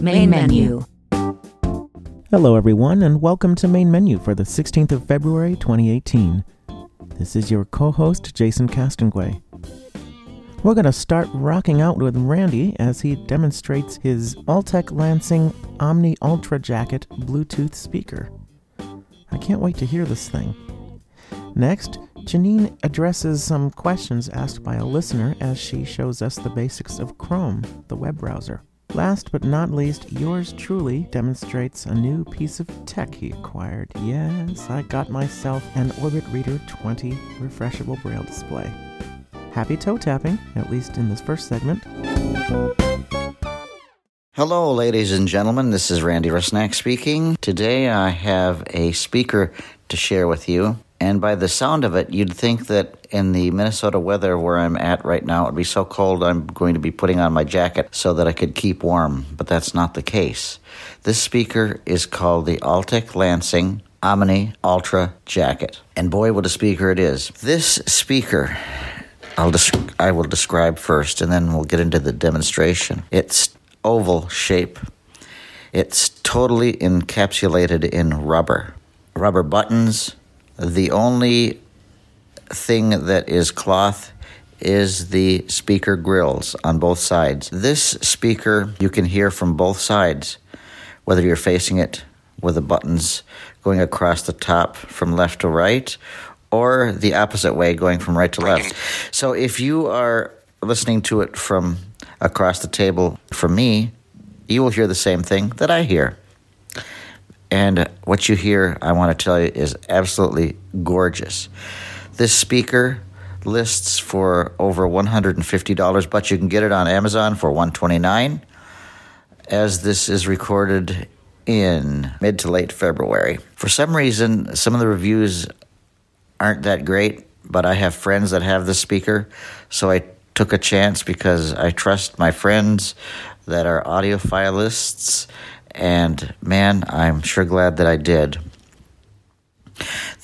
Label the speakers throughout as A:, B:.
A: Main menu
B: Hello, everyone, and welcome to Main Menu for the 16th of February 2018. This is your co host, Jason Castonguay. We're going to start rocking out with Randy as he demonstrates his Altec Lansing Omni Ultra Jacket Bluetooth speaker. I can't wait to hear this thing. Next, Janine addresses some questions asked by a listener as she shows us the basics of Chrome, the web browser. Last but not least, yours truly demonstrates a new piece of tech he acquired. Yes, I got myself an Orbit Reader 20 refreshable braille display. Happy toe tapping, at least in this first segment.
C: Hello, ladies and gentlemen. This is Randy Rusnak speaking. Today I have a speaker to share with you. And by the sound of it, you'd think that in the Minnesota weather where I'm at right now, it would be so cold I'm going to be putting on my jacket so that I could keep warm. But that's not the case. This speaker is called the Altec Lansing Omni Ultra Jacket. And boy, what a speaker it is. This speaker I'll desc- I will describe first, and then we'll get into the demonstration. It's oval shape. It's totally encapsulated in rubber. Rubber buttons. The only thing that is cloth is the speaker grills on both sides. This speaker you can hear from both sides, whether you're facing it with the buttons going across the top from left to right or the opposite way going from right to left. So if you are listening to it from across the table from me, you will hear the same thing that I hear. And what you hear, I want to tell you, is absolutely gorgeous. This speaker lists for over $150, but you can get it on Amazon for 129 as this is recorded in mid to late February. For some reason, some of the reviews aren't that great, but I have friends that have this speaker, so I took a chance because I trust my friends that are audiophileists, and man, I'm sure glad that I did.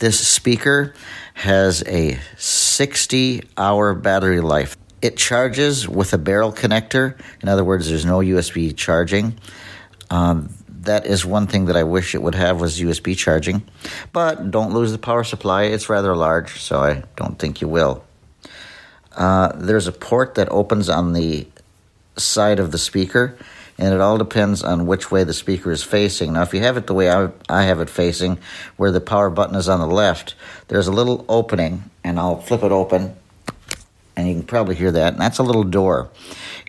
C: This speaker has a 60 hour battery life. It charges with a barrel connector. In other words, there's no USB charging. Um, that is one thing that I wish it would have was USB charging. But don't lose the power supply. It's rather large, so I don't think you will. Uh, there's a port that opens on the side of the speaker, and it all depends on which way the speaker is facing. Now, if you have it the way I, I have it facing, where the power button is on the left, there's a little opening, and I'll flip it open, and you can probably hear that, and that's a little door.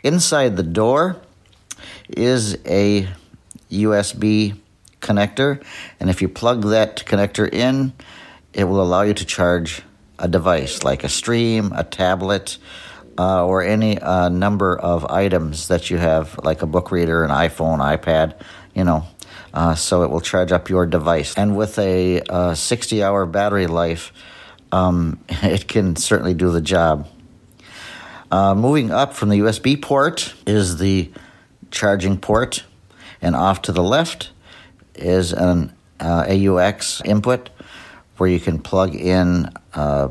C: Inside the door is a USB connector, and if you plug that connector in, it will allow you to charge a device like a stream, a tablet, uh, or any uh, number of items that you have, like a book reader, an iPhone, iPad, you know. Uh, so it will charge up your device. And with a 60 hour battery life, um, it can certainly do the job. Uh, moving up from the USB port is the charging port, and off to the left is an uh, AUX input where you can plug in uh,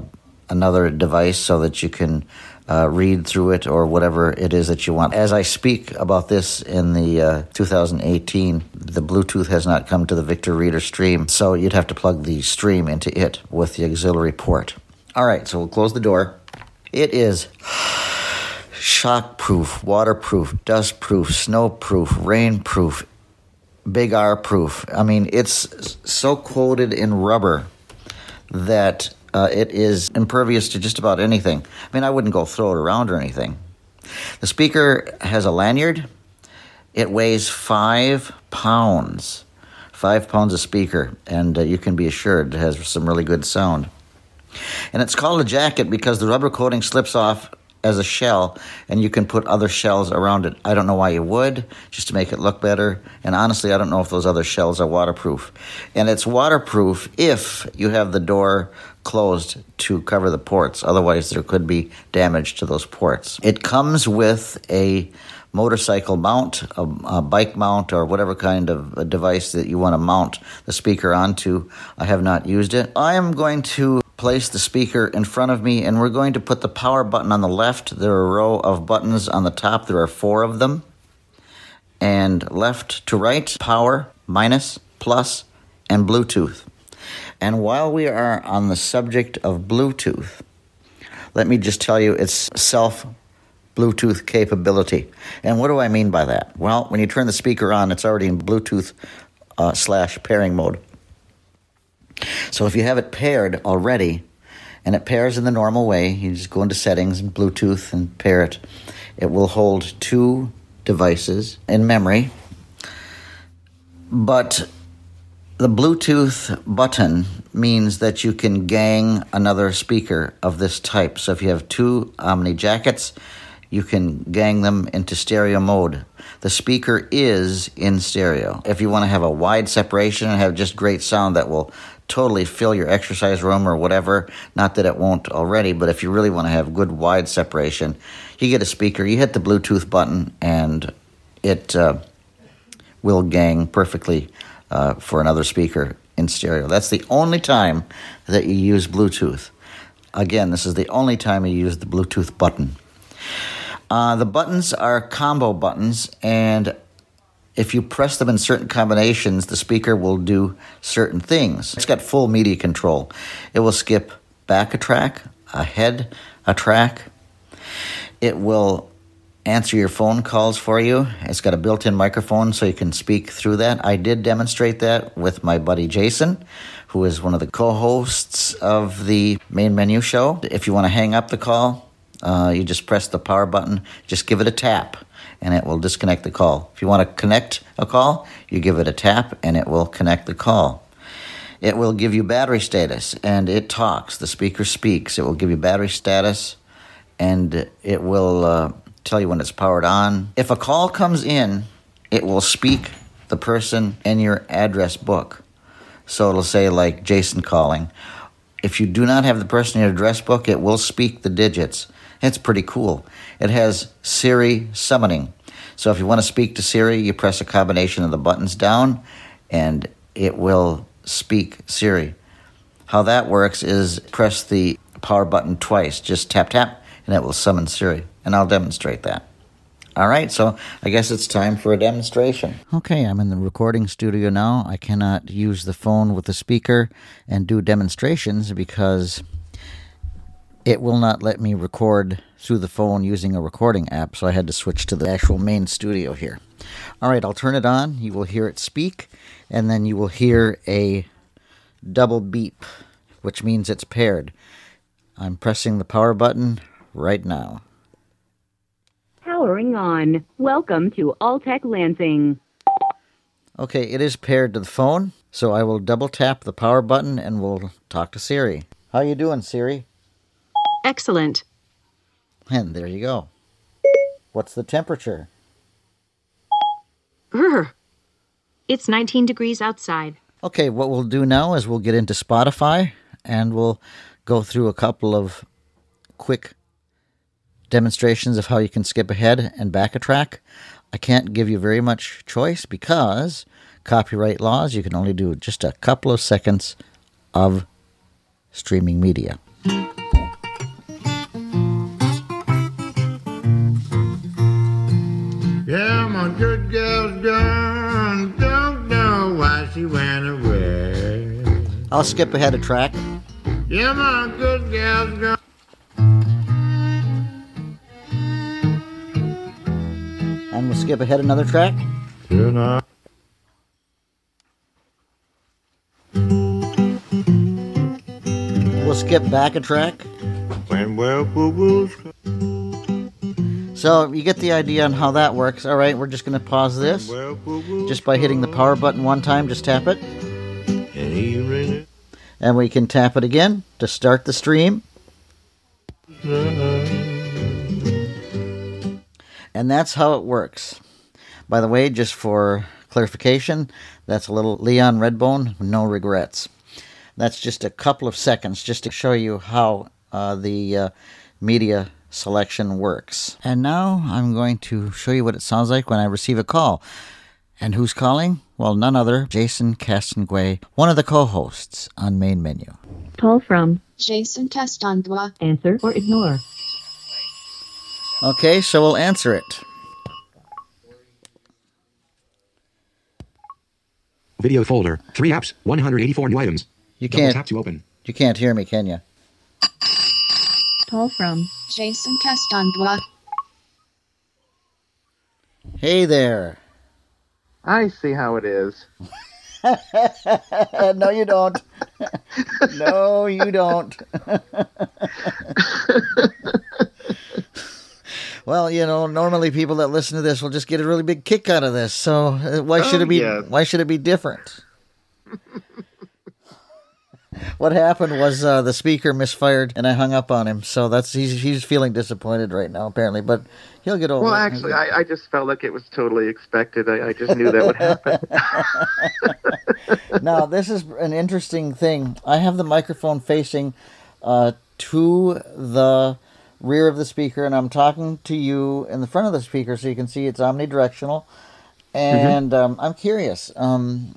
C: another device so that you can uh, read through it or whatever it is that you want. As I speak about this in the uh, 2018, the Bluetooth has not come to the Victor Reader Stream, so you'd have to plug the stream into it with the auxiliary port. All right, so we'll close the door. It is shockproof, waterproof, dustproof, snowproof, rainproof, big R proof. I mean, it's so coated in rubber that uh, it is impervious to just about anything. I mean, I wouldn't go throw it around or anything. The speaker has a lanyard. It weighs five pounds. Five pounds of speaker, and uh, you can be assured it has some really good sound. And it's called a jacket because the rubber coating slips off as a shell, and you can put other shells around it. I don't know why you would, just to make it look better. And honestly, I don't know if those other shells are waterproof. And it's waterproof if you have the door closed to cover the ports. Otherwise, there could be damage to those ports. It comes with a motorcycle mount, a, a, bike mount, or whatever kind of device that you want to mount the speaker onto. I have not used it. I am going to place the speaker in front of me and we're going to put the power button on the left. There are a row of buttons on the top, there are four of them. And left to right, power, minus, plus, and Bluetooth. And while we are on the subject of Bluetooth, let me just tell you its self Bluetooth capability. And what do I mean by that? Well, when you turn the speaker on, it's already in Bluetooth uh, slash pairing mode. So if you have it paired already, and it pairs in the normal way, you just go into settings and Bluetooth and pair it. It will hold two devices in memory. But the Bluetooth button means that you can gang another speaker of this type. So if you have two Omni jackets, you can gang them into stereo mode. The speaker is in stereo. If you want to have a wide separation and have just great sound that will totally fill your exercise room or whatever. Not that it won't already, but if you really want to have good wide separation, you get a speaker, you hit the Bluetooth button, and it uh, will gang perfectly uh, for another speaker in stereo. That's the only time that you use Bluetooth. Again, this is the only time you use the Bluetooth button. Uh, the buttons are combo buttons, and if you press them in certain combinations, the speaker will do certain things. It's got full media control. It will skip back a track, ahead a track. It will answer your phone calls for you. It's got a built in microphone so you can speak through that. I did demonstrate that with my buddy Jason, who is one of the co hosts of the main menu show. If you want to hang up the call, uh, you just press the power button, just give it a tap and it will disconnect the call. If you want to connect a call, you give it a tap and it will connect the call. It will give you battery status and it talks. The speaker speaks. It will give you battery status and it will uh, tell you when it's powered on. If a call comes in, it will speak the person in your address book. So it'll say, like Jason calling. If you do not have the person in your address book, it will speak the digits. It's pretty cool. It has Siri summoning. So if you want to speak to Siri, you press a combination of the buttons down and it will speak Siri. How that works is press the power button twice, just tap tap, and it will summon Siri. And I'll demonstrate that. All right, so I guess it's time for a demonstration. Okay, I'm in the recording studio now. I cannot use the phone with the speaker and do demonstrations because it will not let me record through the phone using a recording app, so I had to switch to the actual main studio here. All right, I'll turn it on. You will hear it speak, and then you will hear a double beep, which means it's paired. I'm pressing the power button right now.
D: Powering on. Welcome to Altec Lansing.
C: Okay, it is paired to the phone, so I will double tap the power button and we'll talk to Siri. How you doing, Siri?
E: Excellent.
C: And there you go. What's the temperature?
E: Urgh. It's 19 degrees outside.
C: Okay, what we'll do now is we'll get into Spotify and we'll go through a couple of quick demonstrations of how you can skip ahead and back a track. I can't give you very much choice because copyright laws, you can only do just a couple of seconds of streaming media.
F: Yeah, my good girl's gone. Don't know why she went away.
C: I'll skip ahead a track.
F: Yeah, my good girl's gone.
C: Skip ahead another track.
F: Tonight.
C: We'll skip back a track.
F: When
C: So you get the idea on how that works. All right, we're just going to pause this. Just by hitting the power button one time, just tap it.
F: And
C: And we can tap it again to start the stream.
F: It.
C: And that's how it works. By the way, just for clarification, that's a little Leon Redbone, no regrets. That's just a couple of seconds just to show you how uh, the uh, media selection works. And now I'm going to show you what it sounds like when I receive a call. And who's calling? Well, none other, Jason Castonguay, one of the co hosts on Main Menu.
D: Call from
G: Jason Castandua.
D: answer or ignore.
C: Okay, so we'll answer it.
H: Video folder. Three apps. 184 new items.
C: You
H: Double
C: can't
H: tap to open.
C: you can't hear me, can you?
D: Call from
G: Jason Castandua.
C: Hey there.
I: I see how it is.
C: no, you don't. no, you don't. well, you know, normally people that listen to this will just get a really big kick out of this. So uh, why should
I: Oh,
C: it be?
I: yes.
C: Why should it be different? what happened was uh, the speaker misfired, and I hung up on him. So that's he's he's feeling disappointed right now, apparently. But he'll get over
I: Well,
C: it.
I: actually, I, I just felt like it was totally expected. I, I just knew that would happen.
C: now this is an interesting thing. I have the microphone facing uh, to the rear of the speaker, and I'm talking to you in the front of the speaker, so you can see it's omnidirectional. And um, I'm curious. Um,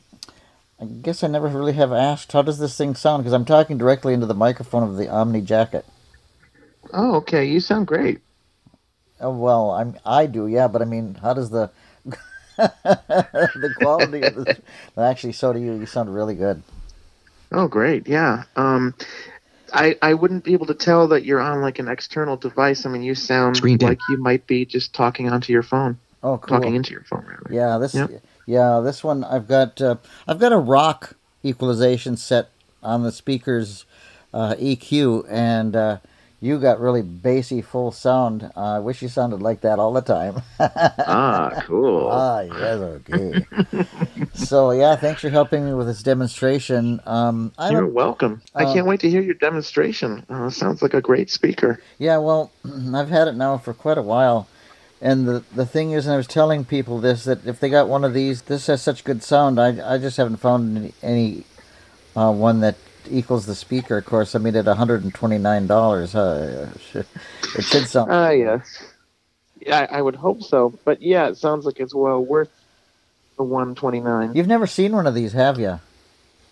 C: I guess I never really have asked how does this thing sound because I'm talking directly into the microphone of the Omni jacket.
I: oh, okay. You sound great.
C: Oh, well, I'm I do, yeah, but I mean, how does the the quality of this? Actually, so do you. You sound really good.
I: Oh, great. Yeah. Um, I I wouldn't be able to tell that you're on like an external device. I mean, you sound
H: Screen dim.
I: like you might be just talking onto your phone,
C: Oh, cool.
I: talking into your phone, rather.
C: Yeah, this
I: Yep.
C: yeah, this one I've got uh, I've got a rock equalization set on the speaker's uh, EQ, and uh, you got really bassy full sound. Uh, I wish you sounded like that all the time.
I: ah, cool.
C: ah, yes, okay. so yeah, thanks for helping me with this demonstration. Um, I'm
I: You're
C: a,
I: welcome. I
C: uh,
I: can't wait to hear your demonstration. Uh, sounds like a great speaker.
C: Yeah, well, I've had it now for quite a while. And the, the thing is, and I was telling people this, that if they got one of these, this has such good sound. I, I just haven't found any, any uh, one that equals the speaker. Of course, I mean, at $129, uh, it should sound.
I: Ah, yes. Yeah, I, would hope so. But yeah, it sounds like it's well worth the 129.
C: You've never seen one of these, have you?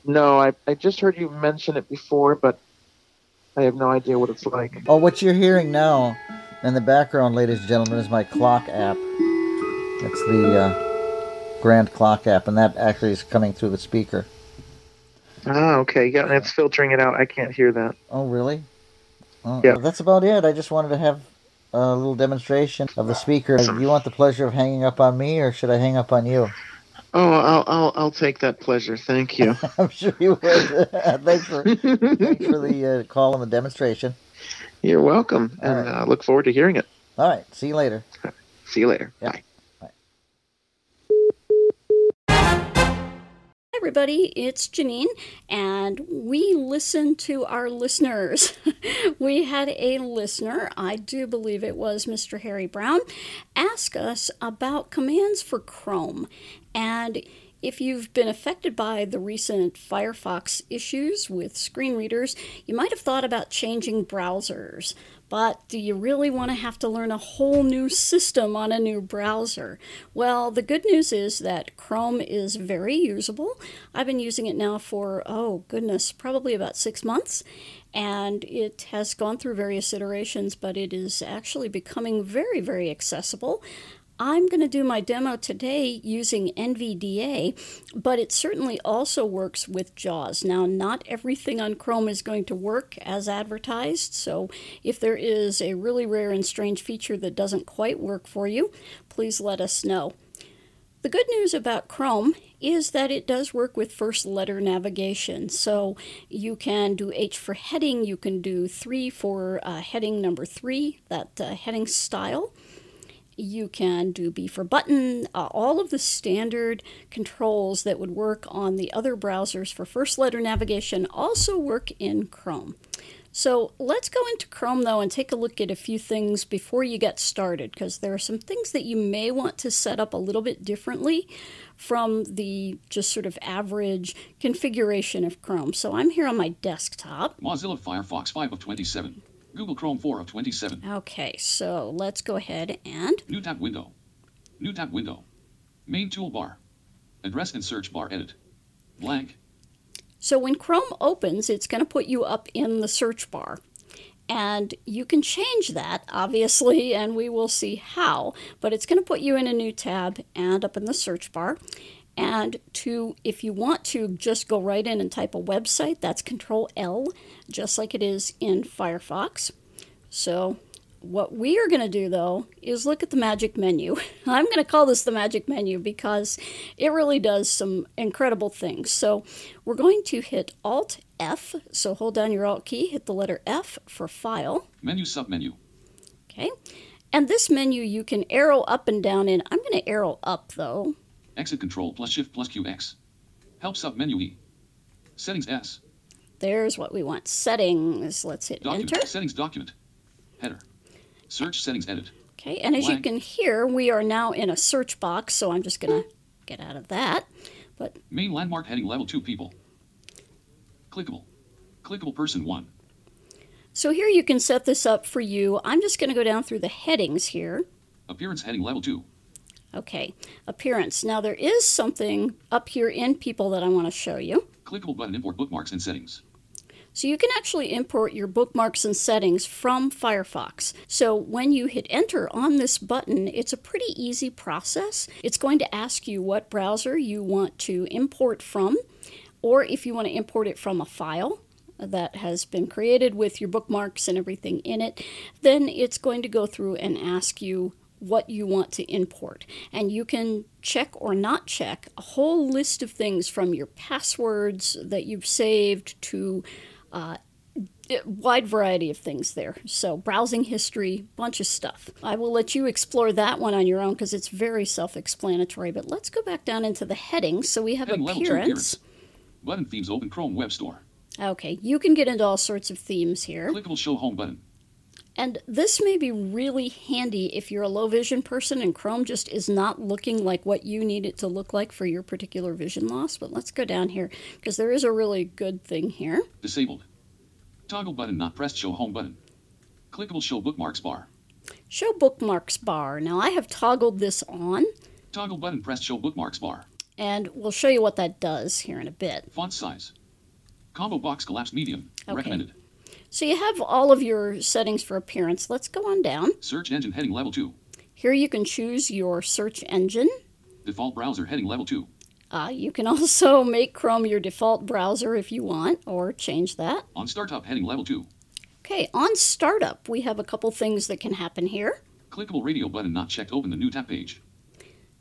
I: No, I I just heard you mention it before, but I have no idea what it's like.
C: Oh, what you're hearing now in the background, ladies and gentlemen, is my clock app. It's the uh, Grand Clock app, and that actually is coming through the speaker.
I: Ah, okay. Yeah, and it's filtering it out. I can't hear that.
C: Oh, really? Oh,
I: Yeah.
C: That's about it. I just wanted to have a little demonstration of the speaker. do You want the pleasure of hanging up on me, or should I hang up on you?
I: Oh, I'll I'll I'll take that pleasure. Thank you.
C: I'm sure you would. thanks for thanks for the uh, call and the demonstration.
I: You're welcome,
C: All
I: and
C: right.
I: uh, look forward to hearing it.
C: All right. See you later.
I: See you later. Bye.
J: Everybody, it's Janine, and we listen to our listeners. we had a listener, I do believe it was Mr. Harry Brown, ask us about commands for Chrome. And if you've been affected by the recent Firefox issues with screen readers, you might have thought about changing browsers. But do you really want to have to learn a whole new system on a new browser? Well, the good news is that Chrome is very usable. I've been using it now for, oh goodness, probably about six months. And it has gone through various iterations, but it is actually becoming very, very accessible. I'm going to do my demo today using NVDA, but it certainly also works with JAWS. Now, not everything on Chrome is going to work as advertised, so if there is a really rare and strange feature that doesn't quite work for you, please let us know. The good news about Chrome is that it does work with first letter navigation. So you can do H for heading, you can do 3 for uh, heading number 3, that uh, heading style. You can do B for button, uh, all of the standard controls that would work on the other browsers for first letter navigation also work in Chrome. So let's go into Chrome though and take a look at a few things before you get started because there are some things that you may want to set up a little bit differently from the just sort of average configuration of Chrome. So I'm here on my desktop.
K: Mozilla Firefox 5 of 27. Google Chrome 4 of 27.
J: Okay, so let's go ahead and
K: New tab window. New tab window. Main toolbar. Address and search bar edit. Blank.
J: So when Chrome opens, it's going to put you up in the search bar. And you can change that, obviously, and we will see how. But it's going to put you in a new tab and up in the search bar. And to, if you want to just go right in and type a website, that's Control L, just like it is in Firefox. So what we are going to do though is look at the magic menu. I'm going to call this the magic menu because it really does some incredible things. So we're going to hit Alt F. So hold down your Alt key, hit the letter F for File.
K: Menu submenu.
J: Okay. And this menu you can arrow up and down in. I'm going to arrow up though.
K: Exit Control plus Shift plus QX. Help sub menu E. Settings S.
J: There's what we want. Settings. Let's hit
K: Document.
J: Enter.
K: Settings document. Header. Search settings edit.
J: Okay, and as you
K: Blank.
J: can hear, we are now in a search box, so I'm just going to get out of that. But
K: Main landmark heading level 2 people. Clickable. Clickable person 1.
J: so here you can set this up for you. I'm just going to go down through the headings here.
K: Appearance heading level 2.
J: Okay, appearance. Now there is something up here in people that I want to show you.
K: Clickable button import bookmarks and settings.
J: So you can actually import your bookmarks and settings from Firefox. So when you hit enter on this button, it's a pretty easy process. It's going to ask you what browser you want to import from, or if you want to import it from a file that has been created with your bookmarks and everything in it, then it's going to go through and ask you what you want to import. And you can check or not check a whole list of things from your passwords that you've saved to uh, a wide variety of things there. So, browsing history, bunch of stuff. I will let you explore that one on your own because it's very self explanatory. But let's go back down into the headings. So, we have
K: Heading level 2
J: appearance.
K: appearance. Button themes open Chrome Web Store.
J: Okay, you can get into all sorts of themes here.
K: Clickable show home button.
J: And this may be really handy if you're a low vision person and Chrome just is not looking like what you need it to look like for your particular vision loss. But let's go down here because there is a really good thing here.
K: Disabled. Toggle button not pressed show home button. Clickable show bookmarks bar.
J: Show bookmarks bar. Now I have toggled this on
K: Toggle button pressed show bookmarks bar.
J: and we'll show you what that does here in a bit.
K: Font size. Combo box collapsed medium.
J: Okay.
K: Recommended.
J: So you have all of your settings for appearance. Let's go on down.
K: Search engine heading level 2.
J: Here you can choose your search engine.
K: Default browser heading level 2.
J: Uh, you can also make Chrome your default browser if you want, or change that.
K: On startup heading level 2.
J: Okay, on startup, we have a couple things that can happen here.
K: Clickable radio button not checked open the new tab page.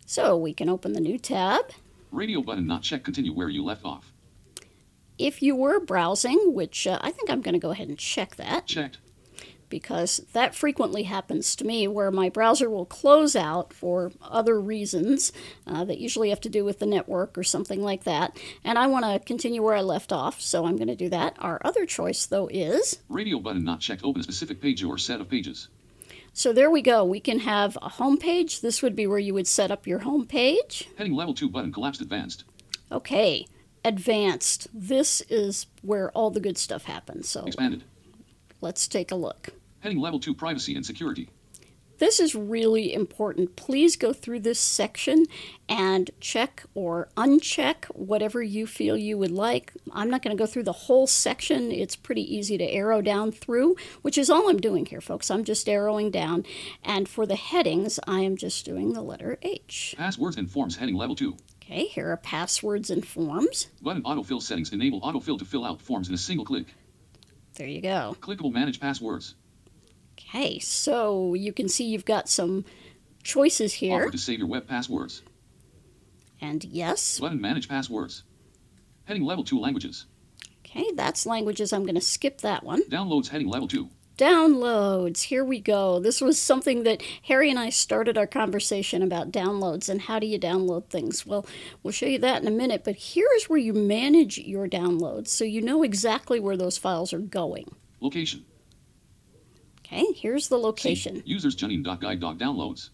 J: So we can open the new tab.
K: Radio button not checked continue where you left off.
J: If you were browsing, which uh, I think I'm going to go ahead and check that
K: Checked.
J: because that frequently happens to me where my browser will close out for other reasons uh, that usually have to do with the network or something like that. And I want to continue where I left off, so I'm going to do that. Our other choice, though, is
K: Radio button not checked open a specific page or set of pages.
J: so there we go. We can have a home page. This would be where you would set up your home page.
K: Heading level 2 button collapsed advanced.
J: Okay, advanced. This is where all the good stuff happens. So
K: Expanded.
J: let's take a look.
K: Heading level 2 privacy and security.
J: This is really important. Please go through this section and check or uncheck whatever you feel you would like. I'm not going to go through the whole section. It's pretty easy to arrow down through, which is all I'm doing here, folks. I'm just arrowing down. And for the headings, I am just doing the letter H.
K: Passwords and forms heading level 2.
J: Okay, here are passwords and forms.
K: Button autofill settings enable autofill to fill out forms in a single click.
J: There you go.
K: Clickable manage passwords.
J: Okay, so you can see you've got some choices here.
K: Offer to save your web passwords.
J: And yes.
K: Button manage passwords. Heading level 2 languages.
J: Okay, that's languages. I'm going to skip that one.
K: Downloads heading level 2.
J: Downloads. Here we go. This was something that Harry and I started our conversation about downloads and how do you download things. Well, we'll show you that in a minute, but here's where you manage your downloads so you know exactly where those files are going.
K: Location.
J: Okay, here's the location.
K: C. Users Janine.guide dog downloads.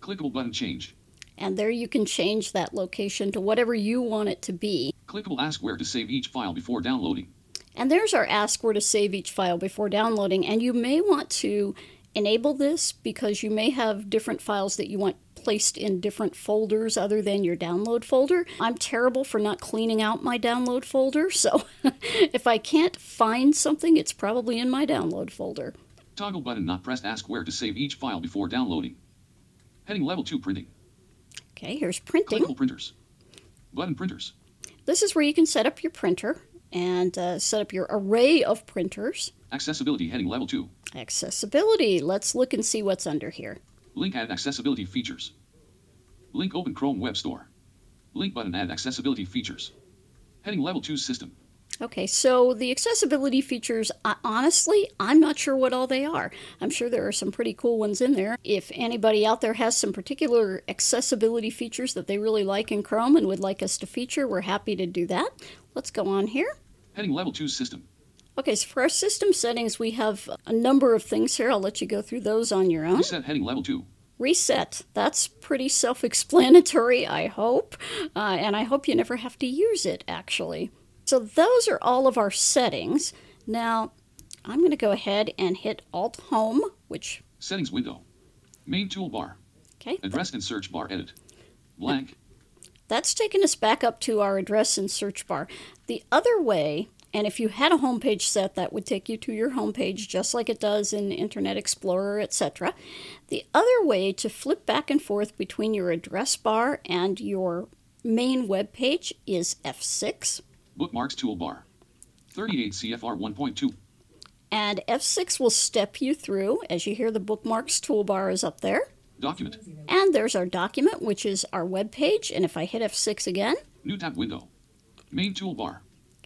K: Clickable button change.
J: And there you can change that location to whatever you want it to be.
K: Clickable ask where to save each file before downloading.
J: And there's our ask where to save each file before downloading. And you may want to enable this because you may have different files that you want placed in different folders other than your download folder. I'm terrible for not cleaning out my download folder, so if I can't find something, it's probably in my download folder.
K: Toggle button not pressed ask where to save each file before downloading. Heading level 2 printing.
J: Okay, here's printing.
K: Clickable printers. Button printers.
J: This is where you can set up your printer and uh, set up your array of printers.
K: Accessibility heading level 2.
J: Accessibility. Let's look and see what's under here.
K: Link add accessibility features. Link open Chrome Web Store. Link button add accessibility features. Heading level 2 system.
J: Okay, so the accessibility features, uh, honestly, I'm not sure what all they are. I'm sure there are some pretty cool ones in there. If anybody out there has some particular accessibility features that they really like in Chrome and would like us to feature, we're happy to do that. Let's go on here.
K: Heading level 2 system.
J: Okay, so for our system settings, we have a number of things here. I'll let you go through those on your own.
K: Reset heading level 2.
J: Reset. That's pretty self explanatory, I hope. Uh, and I hope you never have to use it, actually. So those are all of our settings. Now, I'm going to go ahead and hit Alt Home, which.
K: Settings window. Main toolbar.
J: Okay.
K: Address and search bar edit. Blank.
J: That's taken us back up to our address and search bar. The other way, and if you had a homepage set, that would take you to your homepage just like it does in Internet Explorer, etc. The other way to flip back and forth between your address bar and your main web page is F6.
K: Bookmarks toolbar. 38 CFR 1.2.
J: And F6 will step you through as you hear the bookmarks toolbar is up there.
K: Document.
J: And there's our document, which is our web page. And if I hit F6 again,
K: New tab window. Main toolbar.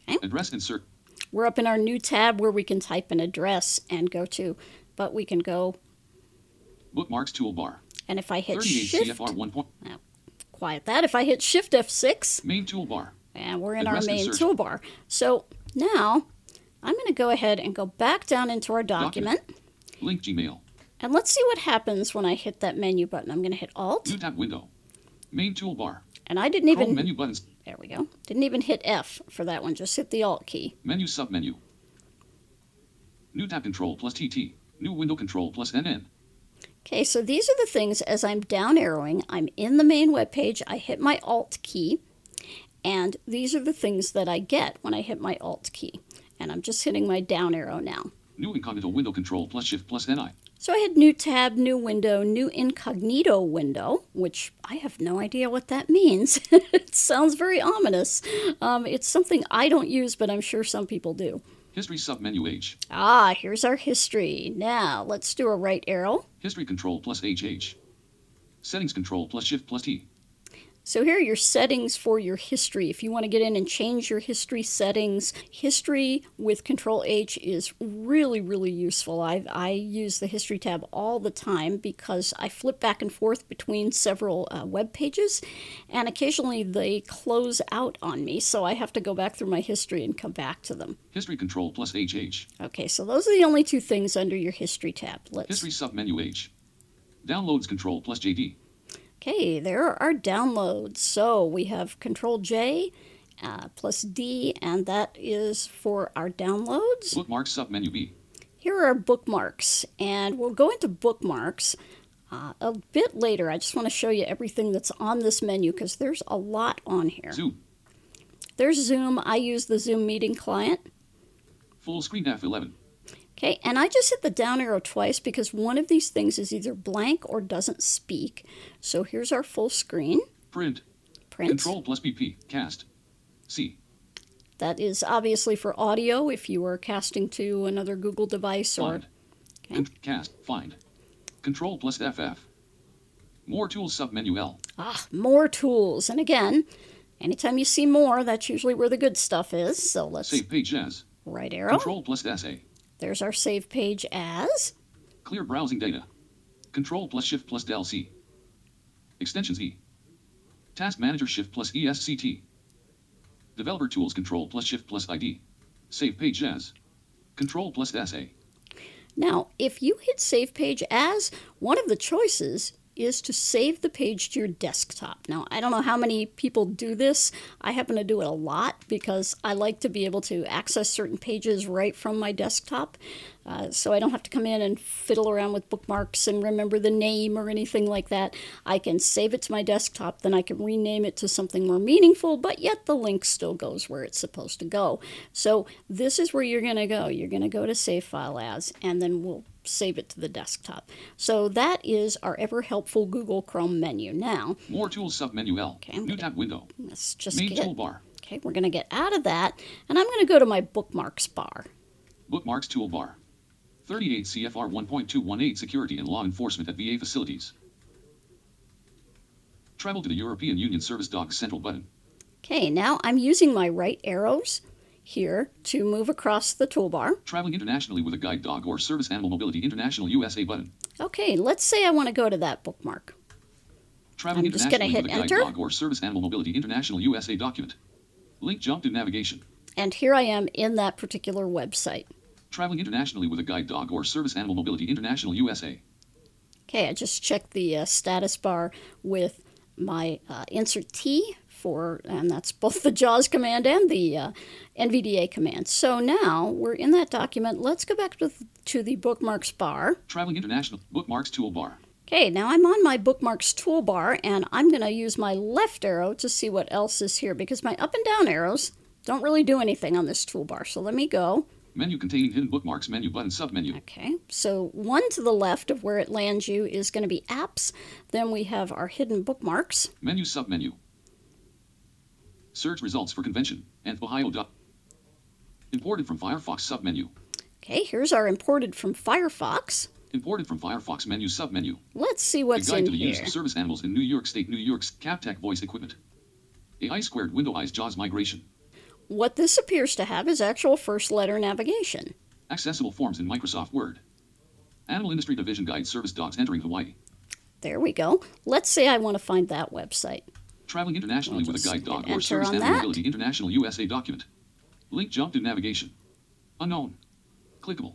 J: Okay.
K: Address insert.
J: we're up in our new tab where we can type an address and go to. But we can go,
K: Bookmarks toolbar.
J: and if I hit
K: 38
J: Shift,
K: CFR 1. Point.
J: quiet that. If I hit Shift F6,
K: Main toolbar.
J: and we're in our main
K: insert.
J: toolbar. So now I'm going to go ahead and go back down into our document.
K: Link Gmail.
J: And let's see what happens when I hit that menu button. I'm going to hit Alt,
K: New tab window. Main toolbar.
J: and I didn't
K: Chrome
J: even.
K: menu buttons.
J: There we go. Didn't even hit F for that one. Just hit the Alt key.
K: Menu submenu. New tab control plus TT. New window control plus NN.
J: Okay, so these are the things as I'm down arrowing. I'm in the main web page. I hit my Alt key, and these are the things that I get when I hit my Alt key. And I'm just hitting my down arrow now.
K: New incognito window control plus shift plus NI.
J: So I had new tab, new window, new incognito window, which I have no idea what that means. it sounds very ominous. Um, it's something I don't use, but I'm sure some people do.
K: History submenu H.
J: Ah, here's our history. Now let's do a right arrow.
K: History control plus HH. Settings control plus shift plus T.
J: So here are your settings for your history. If you want to get in and change your history settings, history with Control H is really, really useful. I, I use the history tab all the time because I flip back and forth between several uh, web pages, and occasionally they close out on me, so I have to go back through my history and come back to them.
K: History control plus HH.
J: Okay, so those are the only two things under your history tab. Let's
K: History submenu H. Downloads control plus JD.
J: Okay, there are our downloads. So we have Control J uh, plus D, and that is for our downloads.
K: Bookmarks submenu B.
J: Here are our bookmarks, and we'll go into bookmarks uh, a bit later. I just want to show you everything that's on this menu because there's a lot on here.
K: Zoom.
J: There's Zoom. I use the Zoom meeting client.
K: Full screen F11.
J: Okay, and I just hit the down arrow twice because one of these things is either blank or doesn't speak. So here's our full screen.
K: Print.
J: Print.
K: Control plus BP. Cast. C.
J: That is obviously for audio if you are casting to another Google device or.
K: Find. Con- cast. Find. Control plus FF. More tools submenu L.
J: Ah, more tools. And again, anytime you see more, that's usually where the good stuff is. So let's
K: Save page as.
J: right arrow.
K: Control plus SA.
J: There's our save page as.
K: Clear browsing data. Control plus Shift plus Del C. Extensions E. Task Manager Shift plus ESCT. Developer Tools Control plus Shift plus ID. Save page as. Control plus SA.
J: Now, if you hit Save Page As, one of the choices is to save the page to your desktop. Now, I don't know how many people do this. I happen to do it a lot because I like to be able to access certain pages right from my desktop. Uh, so I don't have to come in and fiddle around with bookmarks and remember the name or anything like that. I can save it to my desktop, then I can rename it to something more meaningful, but yet the link still goes where it's supposed to go. So this is where you're going to go. You're going to go to Save File As, and then we'll save it to the desktop. So that is our ever helpful Google Chrome menu. Now,
K: More tools submenu L.
J: Okay,
K: New tab window.
J: let's just
K: Main
J: get.
K: toolbar.
J: Okay, we're going to get out of that, and I'm going to go to my bookmarks bar.
K: Bookmarks toolbar. 38 CFR 1.218 Security and Law Enforcement at VA Facilities. Travel to the European Union Service Dogs Central button.
J: Okay, now I'm using my right arrows here to move across the toolbar.
K: Traveling internationally with a guide dog or Service Animal Mobility International USA button.
J: Okay, let's say I want to go to that bookmark.
K: Traveling
J: I'm just gonna
K: internationally
J: hit
K: with a
J: enter.
K: guide dog or Service Animal Mobility International USA document. Link jump to navigation.
J: And here I am in that particular website.
K: Traveling internationally with a guide dog or Service Animal Mobility International USA.
J: Okay, I just checked the uh, status bar with my uh, insert T for, and that's both the JAWS command and the uh, NVDA command. So now we're in that document. Let's go back to, to the bookmarks bar.
K: Traveling international bookmarks toolbar.
J: Okay, now I'm on my bookmarks toolbar and I'm going to use my left arrow to see what else is here because my up and down arrows don't really do anything on this toolbar. So let me go.
K: Menu containing hidden bookmarks menu button submenu.
J: Okay, so one to the left of where it lands you is going to be apps. Then we have our hidden bookmarks.
K: Menu submenu. Search results for convention and Ohio. dot- Imported from Firefox submenu.
J: Okay, here's our imported from Firefox.
K: Imported from Firefox menu submenu.
J: Let's see what's
K: a guide
J: in
K: to the use of service animals in New York State, New York's CapTech voice equipment. AI squared window eyes JAWS migration.
J: What this appears to have is actual first letter navigation.
K: Accessible forms in Microsoft Word. Animal Industry Division Guide Service Dogs entering Hawaii.
J: There we go. Let's say I want to find that website.
K: Traveling internationally
J: We'll
K: with a guide dog or Service Animal. Mobility International USA document. Link jump to navigation. Unknown. Clickable.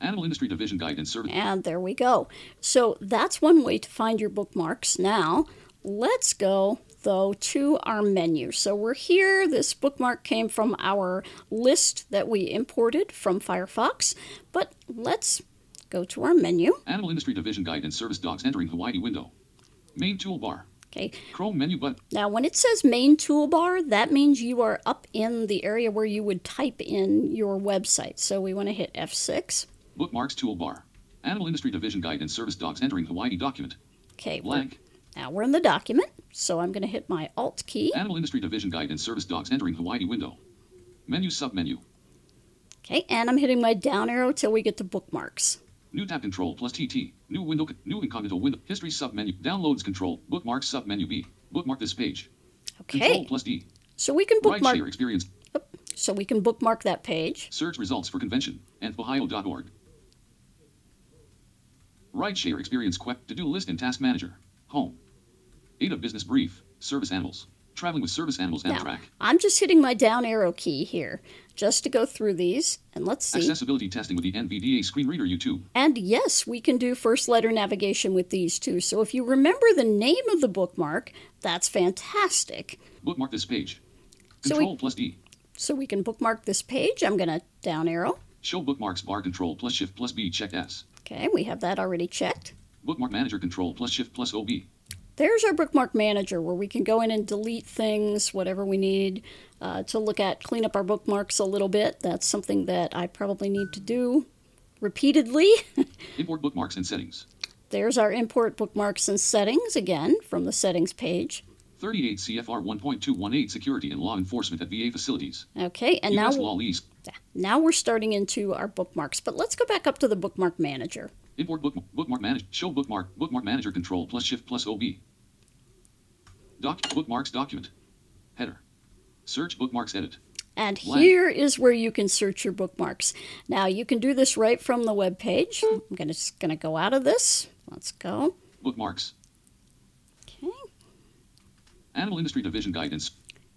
K: Animal Industry Division Guide and Service.
J: And there we go. So that's one way to find your bookmarks. Now, let's go though to our menu. So we're here. This bookmark came from our list that we imported from Firefox. But let's go to our menu.
K: Animal Industry Division Guide and Service Dogs entering Hawaii window. Main toolbar.
J: Okay.
K: Chrome menu button.
J: Now, when it says main toolbar, that means you are up in the area where you would type in your website. So we want to hit F6.
K: Bookmarks toolbar. Animal Industry Division Guide and Service Dogs entering Hawaii document.
J: Okay, we're-
K: Blank.
J: now we're in the document. So I'm going to hit my Alt key.
K: Animal Industry Division Guide and Service Dogs entering Hawaii window. Menu submenu.
J: Okay, and I'm hitting my down arrow till we get to bookmarks.
K: New tab control plus TT. New window. New incognito window. History submenu. Downloads control. Bookmarks submenu B. Bookmark this page. Control
J: Okay,
K: plus D.
J: so we can bookmark.
K: share experience.
J: So we can bookmark that page.
K: Search results for convention. And Ohio.org. Rideshare experience quest to do list in task manager. Home. Ada business brief. Service animals. Traveling with service animals
J: Now,
K: Amtrak.
J: I'm just hitting my down arrow key here just to go through these. And let's see.
K: Accessibility testing with the NVDA screen reader YouTube.
J: And yes, we can do first letter navigation with these too. So if you remember the name of the bookmark, that's fantastic.
K: Bookmark this page.
J: So we-
K: Control plus D.
J: So we can bookmark this page. I'm going to down arrow.
K: Show bookmarks bar control plus shift plus B checked S.
J: Okay, we have that already checked.
K: Bookmark manager control plus shift plus OB.
J: There's our bookmark manager where we can go in and delete things, whatever we need uh, to look at, clean up our bookmarks a little bit. That's something that I probably need to do repeatedly.
K: Import bookmarks and settings.
J: There's our import bookmarks and settings again from the settings page.
K: 38 CFR 1.218 Security and Law Enforcement at VA Facilities.
J: Okay, and now
K: US Law East.
J: now we're starting into our bookmarks. But let's go back up to the bookmark manager.
K: Import book, bookmark manager. Show bookmark. Bookmark manager control plus shift plus OB. Doc bookmarks document. Header. Search bookmarks edit.
J: And here is where you can search your bookmarks. Now you can do this right from the web page. I'm gonna just gonna go out of this. Let's go.
K: Bookmarks.
J: Okay.
K: Animal Industry Division Guidance.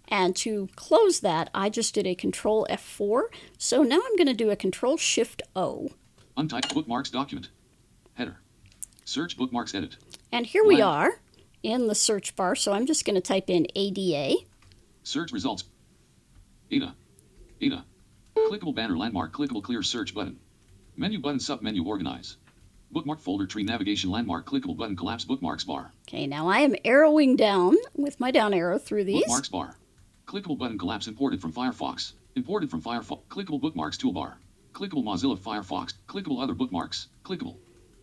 J: And to close that, I just did a Control F4. So now I'm going to do a Control Shift O.
K: Untyped bookmarks document. Header. Search bookmarks edit.
J: And here we are in the search bar. So I'm just going to type in ADA.
K: Search results. Ada. Ada. Clickable banner landmark clickable clear search button. Menu button sub menu organize. Bookmark folder tree navigation landmark clickable button collapse bookmarks bar.
J: Okay, now I am arrowing down with my down arrow through these.
K: Bookmarks bar. Clickable button collapse imported from Firefox. Imported from Firefox. Clickable bookmarks toolbar. Clickable Mozilla Firefox. Clickable other bookmarks. Clickable.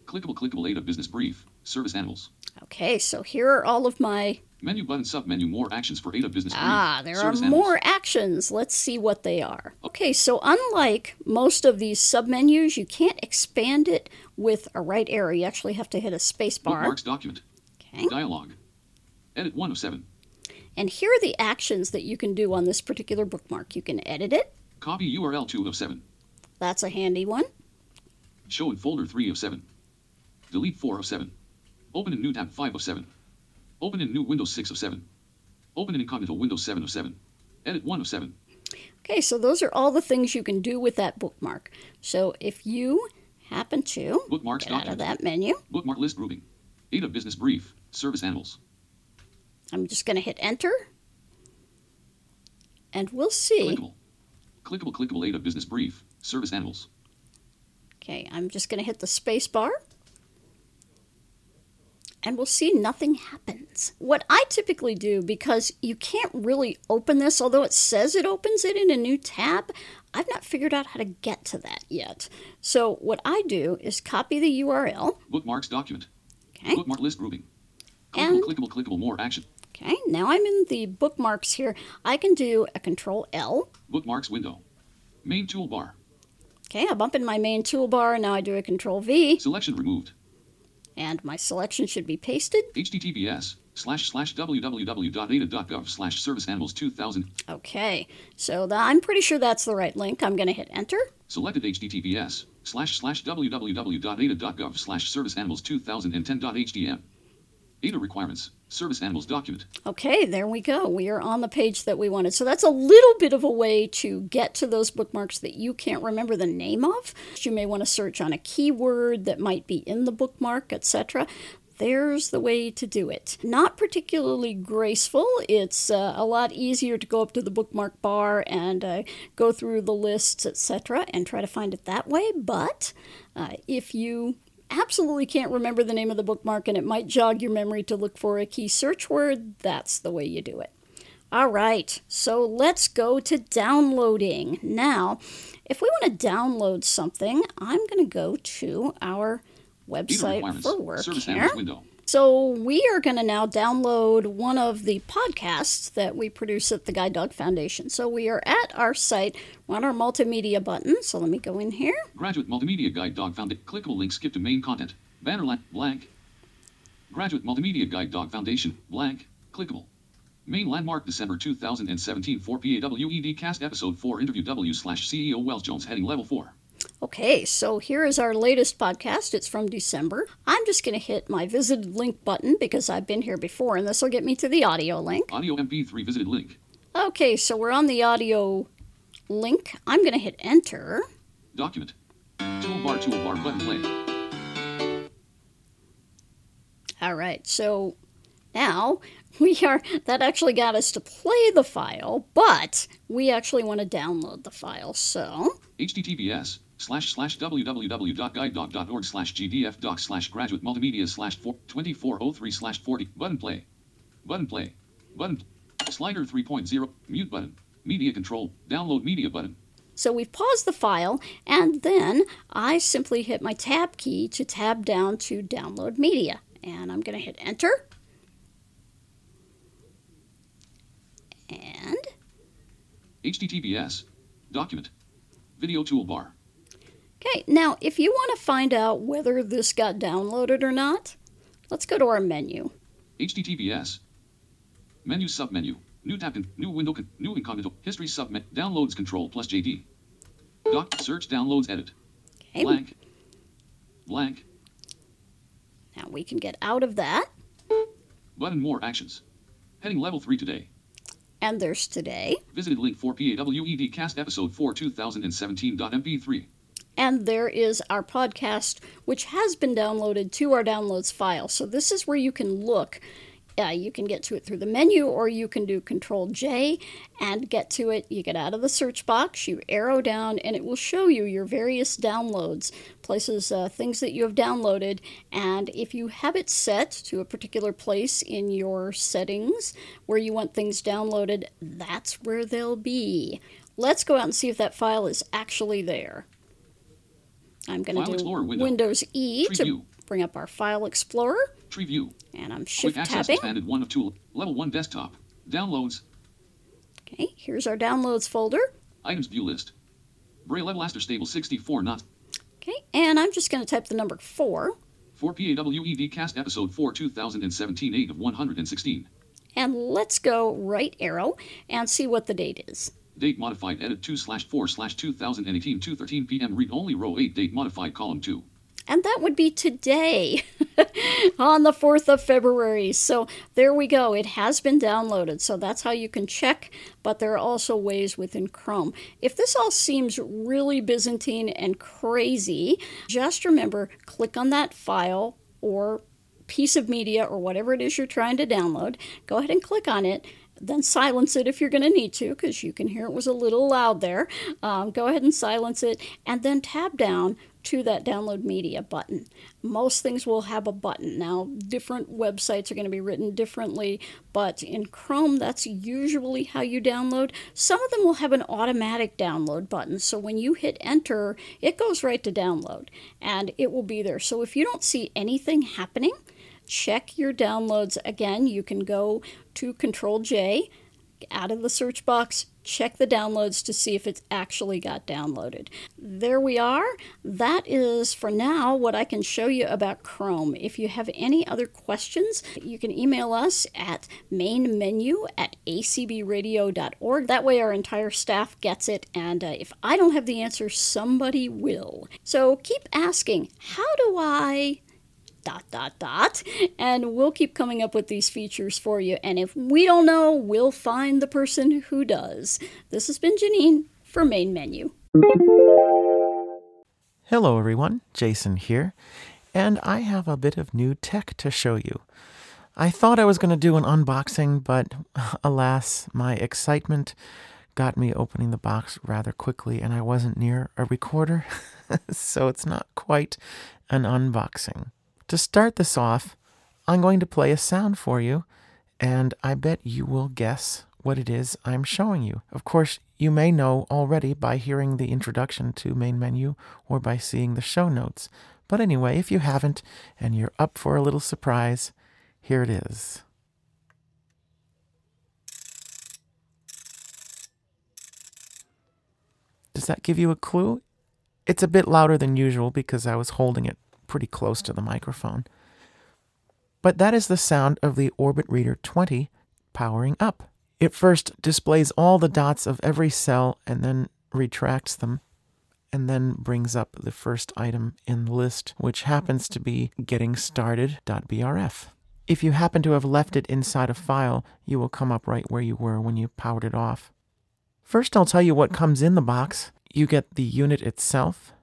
K: Clickable clickable Ada business brief. Service animals.
J: Okay, so here are all of my.
K: Menu button sub menu more actions for Ada business brief.
J: Ah, there are
K: animals.
J: more actions. Let's see what they are. Okay, so unlike most of these submenus, you can't expand it with a right arrow. You actually have to hit a space bar.
K: Bookmarks document.
J: Okay.
K: Dialogue. Edit 1 of 7.
J: And here are the actions that you can do on this particular bookmark. You can edit it.
K: Copy URL 2 of 7.
J: That's a handy one.
K: Show in folder 3 of 7. Delete 4 of 7. Open in new tab 5 of 7. Open in new Windows 6 of 7. Open in incognito Windows 7 of 7. Edit 1 of 7.
J: Okay, so those are all the things you can do with that bookmark. So if you happen to
K: Bookmarks
J: get out of that menu,
K: Bookmark list grouping. Ada business brief. Service animals.
J: I'm just going to hit enter. And we'll see.
K: Clickable. Clickable clickable Ada business brief. Service animals.
J: Okay, I'm just going to hit the space bar. And we'll see nothing happens. What I typically do, because you can't really open this, although it says it opens it in a new tab, I've not figured out how to get to that yet. So what I do is copy the URL.
K: Bookmarks document.
J: Okay.
K: Bookmark list grouping.
J: And-
K: Clickable clickable clickable more action.
J: Okay, now I'm in the bookmarks here. I can do a control L.
K: Bookmarks window. Main toolbar.
J: Okay, I bump in my main toolbar. And now I do a control V,
K: Selection removed.
J: And my selection should be pasted.
K: https slash slash www.ada.gov slash service animals 2000
J: Okay, so tha- I'm pretty sure that's the right link. I'm going to hit enter.
K: selected https slash slash www.ada.gov slash service animals 2010.htm ada requirements service animals document
J: Okay, there we go. We are on the page that we wanted. So that's a little bit of a way to get to those bookmarks that you can't remember the name of. You may want to search on a keyword that might be in the bookmark, etc. There's the way to do it. Not particularly graceful. It's uh, a lot easier to go up to the bookmark bar and uh, go through the lists, etc., and try to find it that way. But uh, if you absolutely can't remember the name of the bookmark and it might jog your memory to look for a key search word, that's the way you do it. All right, so let's go to downloading. Now, if we want to download something, I'm going to go to our website for work here.
K: window
J: So we are going to now download one of the podcasts that we produce at the Guide Dog Foundation. So we are at our site, on our multimedia button. So let me go in here.
K: graduate multimedia guide dog found it clickable link skip to main content. Banner line blank. Graduate multimedia guide dog foundation. Blank. Clickable. Main landmark december 2017 4 pawed cast episode 4 interview w slash ceo wells jones heading level 4
J: Okay, so here is our latest podcast. It's from December. I'm just going to hit my visited link button because I've been here before, and this will get me to the audio link.
K: audio mp3 visited link
J: Okay, so we're on the audio link. I'm going to hit enter.
K: document toolbar toolbar button play
J: All right, so now we are, that actually got us to play the file, but we actually want to download the file. So,
K: https slash slash www.guidedog.org slash gdf doc slash graduate multimedia slash 2403 slash 40 button play button play button slider 3.0 mute button media control download media button
J: so we've paused the file, and then I simply hit my tab key to tab down to download media. And I'm going to hit enter. And
K: https document video toolbar
J: Okay, now if you want to find out whether this got downloaded or not, let's go to our menu.
K: https menu submenu. New tab con- new window new incognito. History submit downloads control plus jd doc search downloads edit.
J: Okay,
K: blank. Blank.
J: Now we can get out of that.
K: button more actions. Heading level 3 today.
J: And there's today.
K: Visited link for PAWED cast episode 4 2017.mp3.
J: And there is our podcast, which has been downloaded to our downloads file. So this is where you can look. Uh, you can get to it through the menu, or you can do Control J and get to it. You get out of the search box, you arrow down, and it will show you your various downloads, places, uh, things that you have downloaded. And if you have it set to a particular place in your settings where you want things downloaded, that's where they'll be. Let's go out and see if that file is actually there. I'm going to do
K: window.
J: Windows E
K: Tree
J: to
K: view.
J: bring up our File Explorer,
K: Tree view.
J: and I'm
K: Quick
J: shift
K: access
J: tabbing.
K: expanded 1 of 2. Level 1 desktop. Downloads.
J: Okay, here's our downloads folder.
K: Items view list. Braille level Aster stable 64 not.
J: Okay, and I'm just going to type the number four,
K: For PAWED E cast episode 4 2017 8 of 116.
J: and let's go right arrow and see what the date is.
K: Date modified edit 2 slash 4 slash 2018 213 p.m. Read only row 8 date modified column 2.
J: And that would be today on the 4th of February. So there we go. It has been downloaded. So that's how you can check, but there are also ways within Chrome. If this all seems really Byzantine and crazy, just remember click on that file or piece of media or whatever it is you're trying to download. Go ahead and click on it. Then silence it if you're going to need to, because you can hear it was a little loud there. Um, go ahead and silence it, and then tab down to that download media button. Most things will have a button. Now, different websites are going to be written differently, but in Chrome, that's usually how you download. Some of them will have an automatic download button, so when you hit enter, it goes right to download and it will be there. So if you don't see anything happening, check your downloads again. You can go to Control J out of the search box, check the downloads to see if it's actually got downloaded. There we are. That is for now what I can show you about Chrome. If you have any other questions, you can email us at mainmenu at acbradio.org. That way our entire staff gets it, and uh, if I don't have the answer, somebody will. So keep asking, how do I dot dot dot and we'll keep coming up with these features for you and if we don't know we'll find the person who does this has been janine for main menu
B: Hello, everyone. Jason here, and I have a bit of new tech to show you. I thought I was going to do an unboxing, but alas, my excitement got me opening the box rather quickly, and I wasn't near a recorder, so it's not quite an unboxing. To start this off, I'm going to play a sound for you, and I bet you will guess what it is I'm showing you. Of course, you may know already by hearing the introduction to Main Menu or by seeing the show notes. But anyway, if you haven't and you're up for a little surprise, here it is. Does that give you a clue? It's a bit louder than usual because I was holding it pretty close to the microphone. But that is the sound of the Orbit Reader 20 powering up. It first displays all the dots of every cell and then retracts them, and then brings up the first item in the list, which happens to be getting started.brf. If you happen to have left it inside a file, you will come up right where you were when you powered it off. First, I'll tell you what comes in the box. You get the unit itself,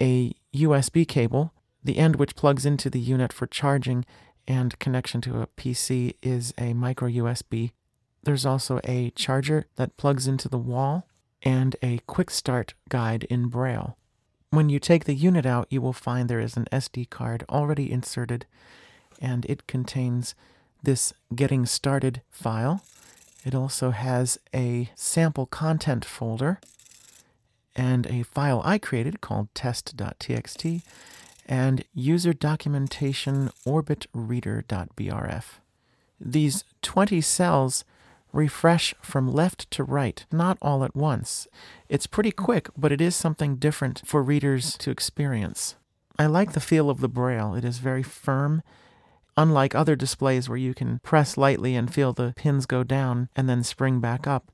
B: a USB cable, the end which plugs into the unit for charging, and connection to a PC is a micro USB. There's also a charger that plugs into the wall and a quick start guide in Braille. When you take the unit out, you will find there is an SD card already inserted, and it contains this getting started file. It also has a sample content folder and a file I created called test.txt and user documentation orbitreader.brf. These 20 cells refresh from left to right, not all at once. It's pretty quick, but it is something different for readers to experience. I like the feel of the braille. It is very firm, unlike other displays where you can press lightly and feel the pins go down and then spring back up.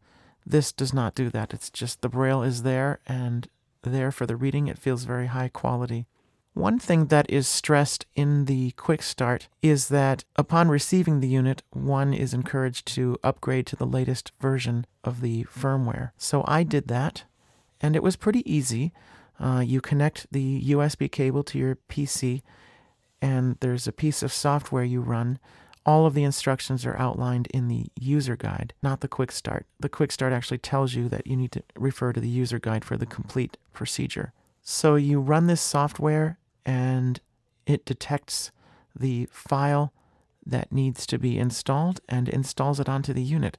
B: This does not do that. It's just the braille is there and there for the reading. It feels very high quality. One thing that is stressed in the Quick Start is that upon receiving the unit, one is encouraged to upgrade to the latest version of the firmware. So I did that, and it was pretty easy. Uh, you connect the USB cable to your PC, and there's a piece of software you run. All of the instructions are outlined in the user guide, not the quick start. The quick start actually tells you that you need to refer to the user guide for the complete procedure. So you run this software and it detects the file that needs to be installed and installs it onto the unit.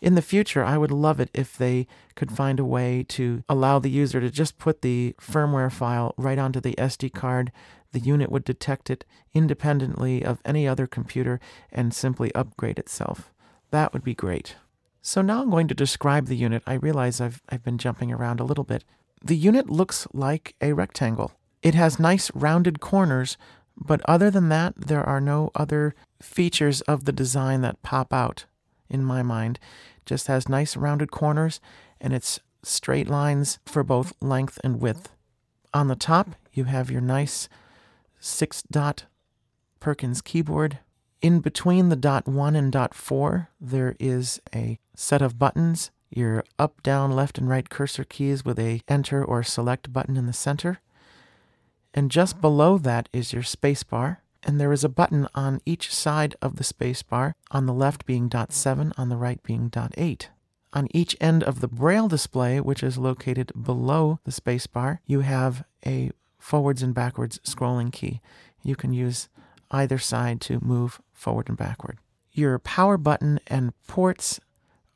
B: In the future, I would love it if they could find a way to allow the user to just put the firmware file right onto the SD card. The unit would detect it independently of any other computer and simply upgrade itself. That would be great. So now I'm going to describe the unit. I realize I've, I've been jumping around a little bit. The unit looks like a rectangle. It has nice rounded corners, but other than that, there are no other features of the design that pop out in my mind. It just has nice rounded corners and it's straight lines for both length and width. On the top, you have your nice six dot Perkins keyboard. In between the dot one and dot four, there is a set of buttons your up, down, left, and right cursor keys with a enter or select button in the center. And just below that is your spacebar, and there is a button on each side of the spacebar, on the left being dot 7, on the right being dot 8. On each end of the braille display, which is located below the spacebar, you have a forwards and backwards scrolling key. You can use either side to move forward and backward. Your power button and ports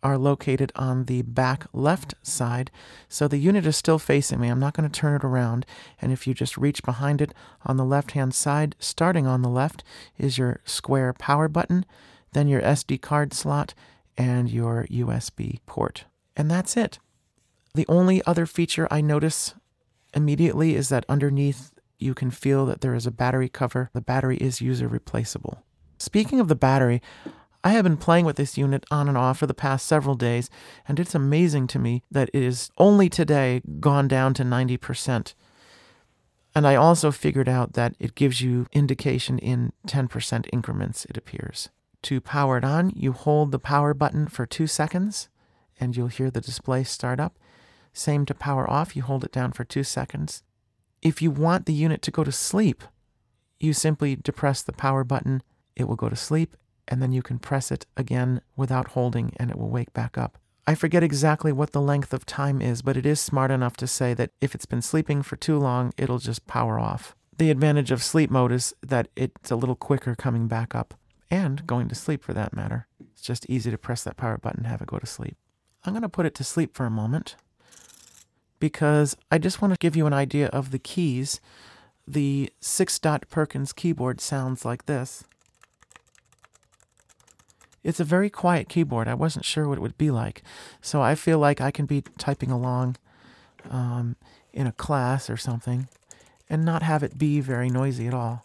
B: are located on the back left side. So the unit is still facing me. I'm not going to turn it around. And if you just reach behind it on the left hand side, starting on the left, is your square power button, then your SD card slot, and your USB port. And that's it. The only other feature I notice immediately is that underneath you can feel that there is a battery cover. The battery is user replaceable. Speaking of the battery, I have been playing with this unit on and off for the past several days, and it's amazing to me that it is only today gone down to 90%. And I also figured out that it gives you indication in 10% increments, it appears. To power it on, you hold the power button for two seconds, and you'll hear the display start up. Same to power off, you hold it down for two seconds. If you want the unit to go to sleep, you simply depress the power button, it will go to sleep, and then you can press it again without holding and it will wake back up. I forget exactly what the length of time is, but it is smart enough to say that if it's been sleeping for too long, it'll just power off. The advantage of sleep mode is that it's a little quicker coming back up and going to sleep for that matter. It's just easy to press that power button and have it go to sleep. I'm going to put it to sleep for a moment because I just want to give you an idea of the keys. The 6 dot Perkins keyboard sounds like this. It's a very quiet keyboard. I wasn't sure what it would be like. So I feel like I can be typing along um, in a class or something and not have it be very noisy at all.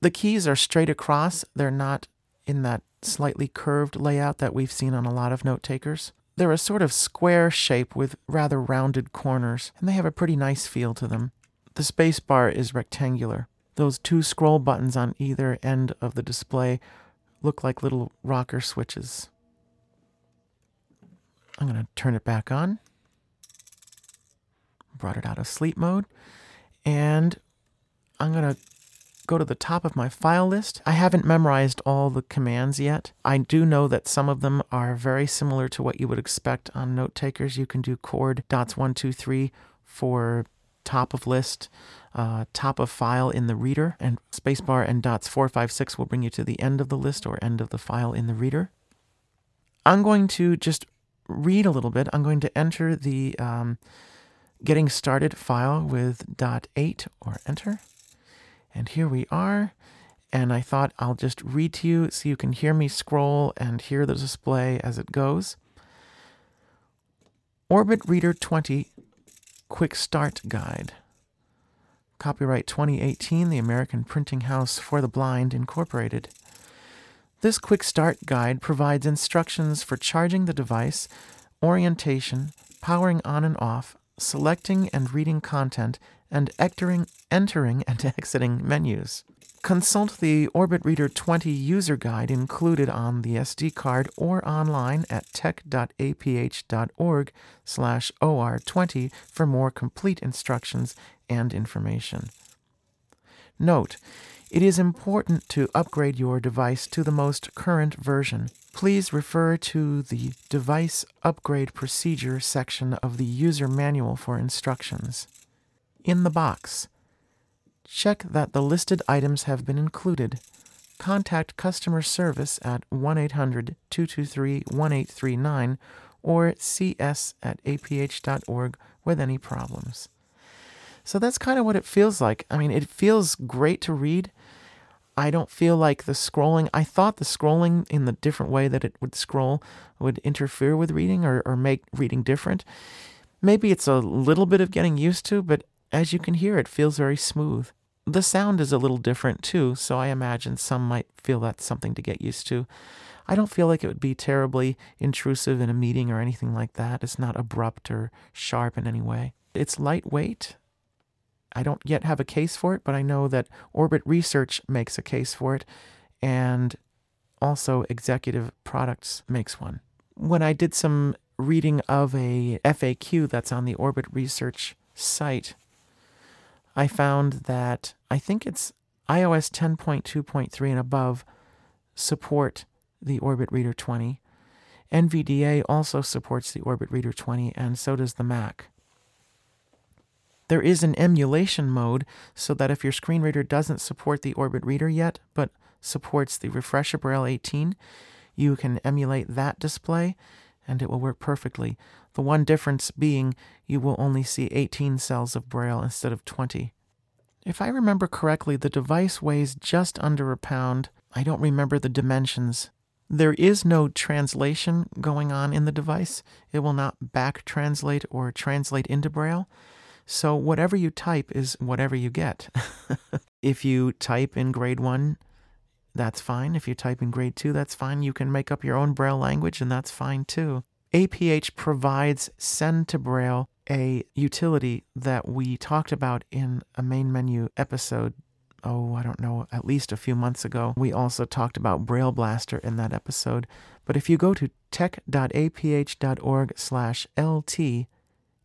B: The keys are straight across, they're not in that slightly curved layout that we've seen on a lot of note takers. They're a sort of square shape with rather rounded corners, and they have a pretty nice feel to them. The spacebar is rectangular. Those two scroll buttons on either end of the display look like little rocker switches. I'm going to turn it back on. Brought it out of sleep mode. And I'm going to go to the top of my file list. I haven't memorized all the commands yet. I do know that some of them are very similar to what you would expect on note takers. You can do chord dots one, two, three for top of list, uh, top of file in the reader, and spacebar and dots 456 will bring you to the end of the list or end of the file in the reader. I'm going to just read a little bit. I'm going to enter the um, getting started file with dot 8 or enter. And here we are. And I thought I'll just read to you so you can hear me scroll and hear the display as it goes. Orbit Reader 20 Quick Start Guide. Copyright 2018, the American Printing House for the Blind, Incorporated. This Quick Start Guide provides instructions for charging the device, orientation, powering on and off, selecting and reading content, and entering, entering and exiting menus. Consult the Orbit Reader 20 user guide included on the SD card or online at tech.aph.org slash OR20 for more complete instructions and information. Note, it is important to upgrade your device to the most current version. Please refer to the Device Upgrade Procedure section of the user manual for instructions. In the box, check that the listed items have been included. Contact customer service at 1 800 223 1839 or cs at aph.org with any problems. So that's kind of what it feels like. I mean, it feels great to read. I don't feel like the scrolling, I thought the scrolling in the different way that it would scroll would interfere with reading or, or make reading different. Maybe it's a little bit of getting used to, but as you can hear, it feels very smooth. The sound is a little different too, so I imagine some might feel that's something to get used to. I don't feel like it would be terribly intrusive in a meeting or anything like that. It's not abrupt or sharp in any way. It's lightweight. I don't yet have a case for it, but I know that Orbit Research makes a case for it, and also Executive Products makes one. When I did some reading of a FAQ that's on the Orbit Research site, I found that I think it's iOS 10.2.3 and above support the Orbit Reader 20. NVDA also supports the Orbit Reader 20, and so does the Mac. There is an emulation mode so that if your screen reader doesn't support the Orbit Reader yet, but supports the Refreshabraille 18, you can emulate that display and it will work perfectly. The one difference being you will only see 18 cells of Braille instead of 20. If I remember correctly, the device weighs just under a pound. I don't remember the dimensions. There is no translation going on in the device. It will not back translate or translate into Braille. So whatever you type is whatever you get. if you type in grade 1, that's fine. If you type in grade 2, that's fine. You can make up your own Braille language, and that's fine too. APH provides Send to Braille, a utility that we talked about in a main menu episode. Oh, I don't know, at least a few months ago. We also talked about BrailleBlaster in that episode. But if you go to tech.aph.org/lt,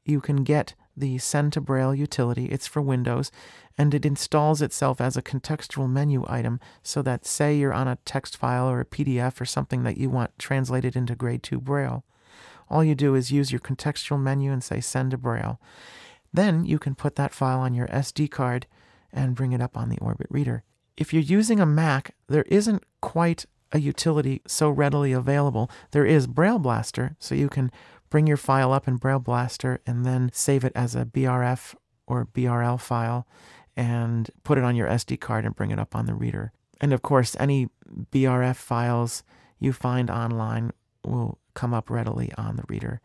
B: you can get the Send to Braille utility. It's for Windows, and it installs itself as a contextual menu item so that, say, you're on a text file or a PDF or something that you want translated into grade 2 Braille. All you do is use your contextual menu and say Send to Braille. Then you can put that file on your SD card and bring it up on the Orbit Reader. If you're using a Mac, there isn't quite a utility so readily available. There is BrailleBlaster, so you can bring your file up in BrailleBlaster and then save it as a BRF or BRL file and put it on your SD card and bring it up on the reader. And of course, any BRF files you find online will come up readily on the reader.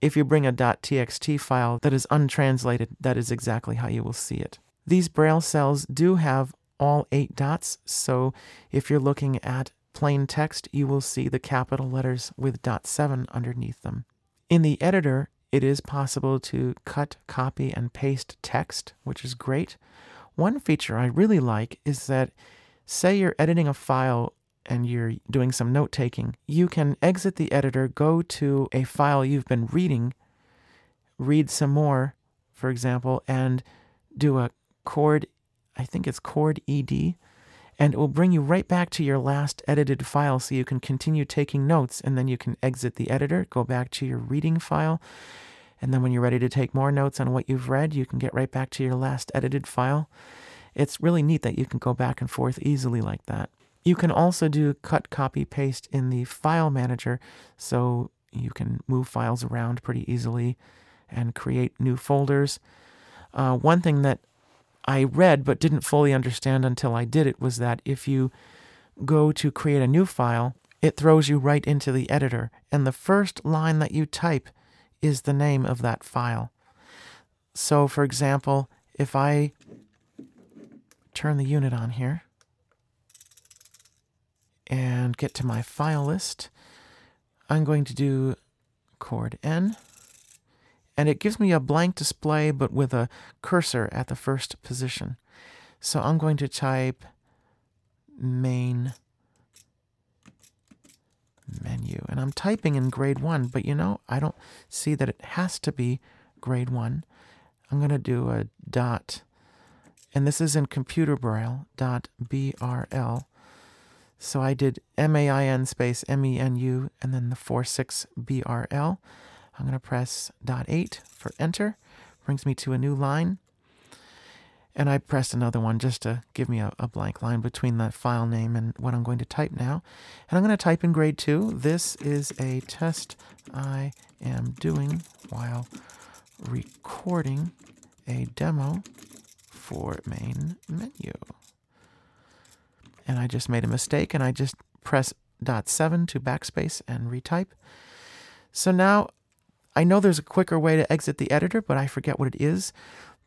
B: If you bring a .txt file that is untranslated, that is exactly how you will see it. These Braille cells do have all eight dots, so if you're looking at plain text, you will see the capital letters with dot 7 underneath them. In the editor, it is possible to cut, copy, and paste text, which is great. One feature I really like is that, say you're editing a file and you're doing some note taking, you can exit the editor, go to a file you've been reading, read some more, for example, and do a chord, I think it's chord ED, and it will bring you right back to your last edited file so you can continue taking notes and then you can exit the editor, go back to your reading file, and then when you're ready to take more notes on what you've read, you can get right back to your last edited file. It's really neat that you can go back and forth easily like that. You can also do cut, copy, paste in the file manager so you can move files around pretty easily and create new folders. Uh, one thing that I read but didn't fully understand until I did it was that if you go to create a new file, it throws you right into the editor, and the first line that you type is the name of that file. So, for example, if I turn the unit on here and get to my file list, I'm going to do chord N, and it gives me a blank display but with a cursor at the first position. So I'm going to type main menu and I'm typing in grade 1 but you know I don't see that it has to be grade 1. I'm going to do a dot and this is in computer braille dot brl so I did M-A-I-N space M-E-N-U and then the 4-6 B-R-L. I'm going to press dot 8 for enter. Brings me to a new line. And I pressed another one just to give me a, a blank line between the file name and what I'm going to type now. And I'm going to type in grade 2. This is a test I am doing while recording a demo for main menu and I just made a mistake and I just press dot 7 to backspace and retype. So now I know there's a quicker way to exit the editor, but I forget what it is.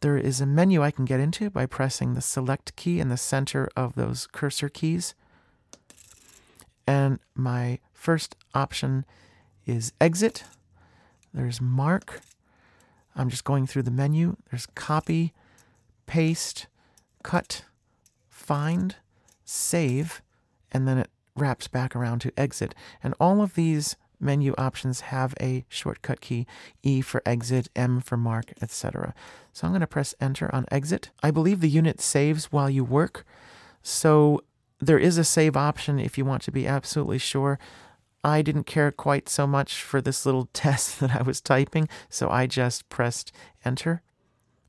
B: There is a menu I can get into by pressing the select key in the center of those cursor keys. And my first option is exit. There's mark. I'm just going through the menu. There's copy, paste, cut, find save, and then it wraps back around to exit. And all of these menu options have a shortcut key E for exit, M for mark, etc. So I'm going to press enter on exit. I believe the unit saves while you work. So there is a save option if you want to be absolutely sure. I didn't care quite so much for this little test that I was typing, so I just pressed enter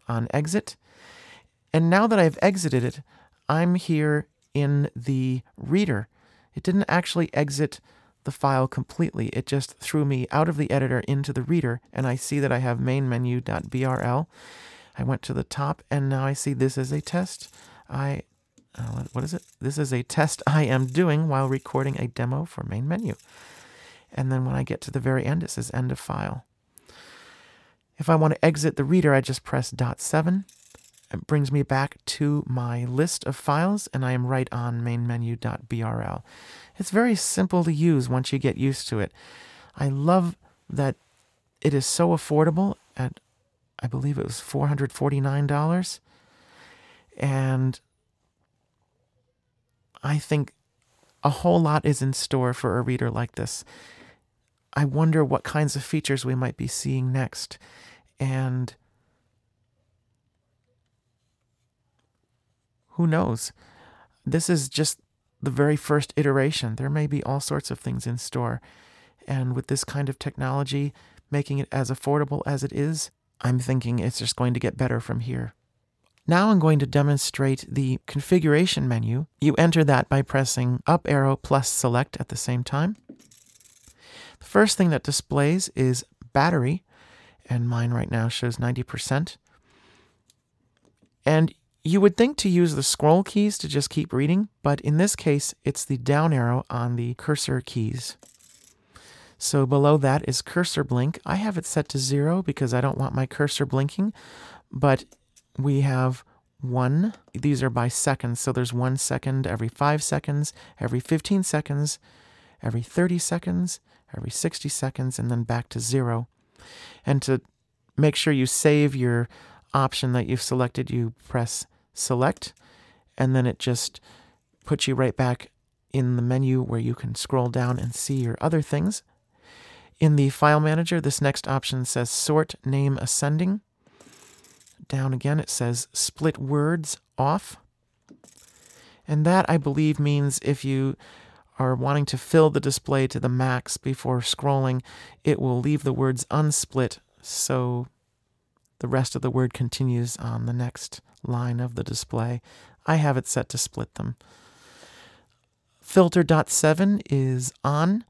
B: on exit. And now that I've exited it, I'm here in the reader. It didn't actually exit the file completely. It just threw me out of the editor into the reader, and I see that I have mainmenu.brl. I went to the top, and now I see this is a test. I, uh, what is it? This is a test I am doing while recording a demo for main menu. And then when I get to the very end, it says end of file. If I want to exit the reader, I just press dot seven it brings me back to my list of files, and I am right on mainmenu.brl. It's very simple to use once you get used to it. I love that it is so affordable at, I believe it was $449. And I think a whole lot is in store for a reader like this. I wonder what kinds of features we might be seeing next. And Who knows? This is just the very first iteration. There may be all sorts of things in store. And with this kind of technology, making it as affordable as it is, I'm thinking it's just going to get better from here. Now I'm going to demonstrate the configuration menu. You enter that by pressing up arrow plus select at the same time. The first thing that displays is battery, and mine right now shows 90%. And you would think to use the scroll keys to just keep reading, but in this case, it's the down arrow on the cursor keys. So below that is cursor blink. I have it set to zero because I don't want my cursor blinking, but we have one. These are by seconds, so there's one second every five seconds, every 15 seconds, every 30 seconds, every 60 seconds, and then back to zero. And to make sure you save your option that you've selected, you press select, and then it just puts you right back in the menu where you can scroll down and see your other things. In the file manager, this next option says sort name ascending. Down again, it says split words off. And that, I believe, means if you are wanting to fill the display to the max before scrolling, it will leave the words unsplit so the rest of the word continues on the next line of the display. I have it set to split them. Filter dot seven is on.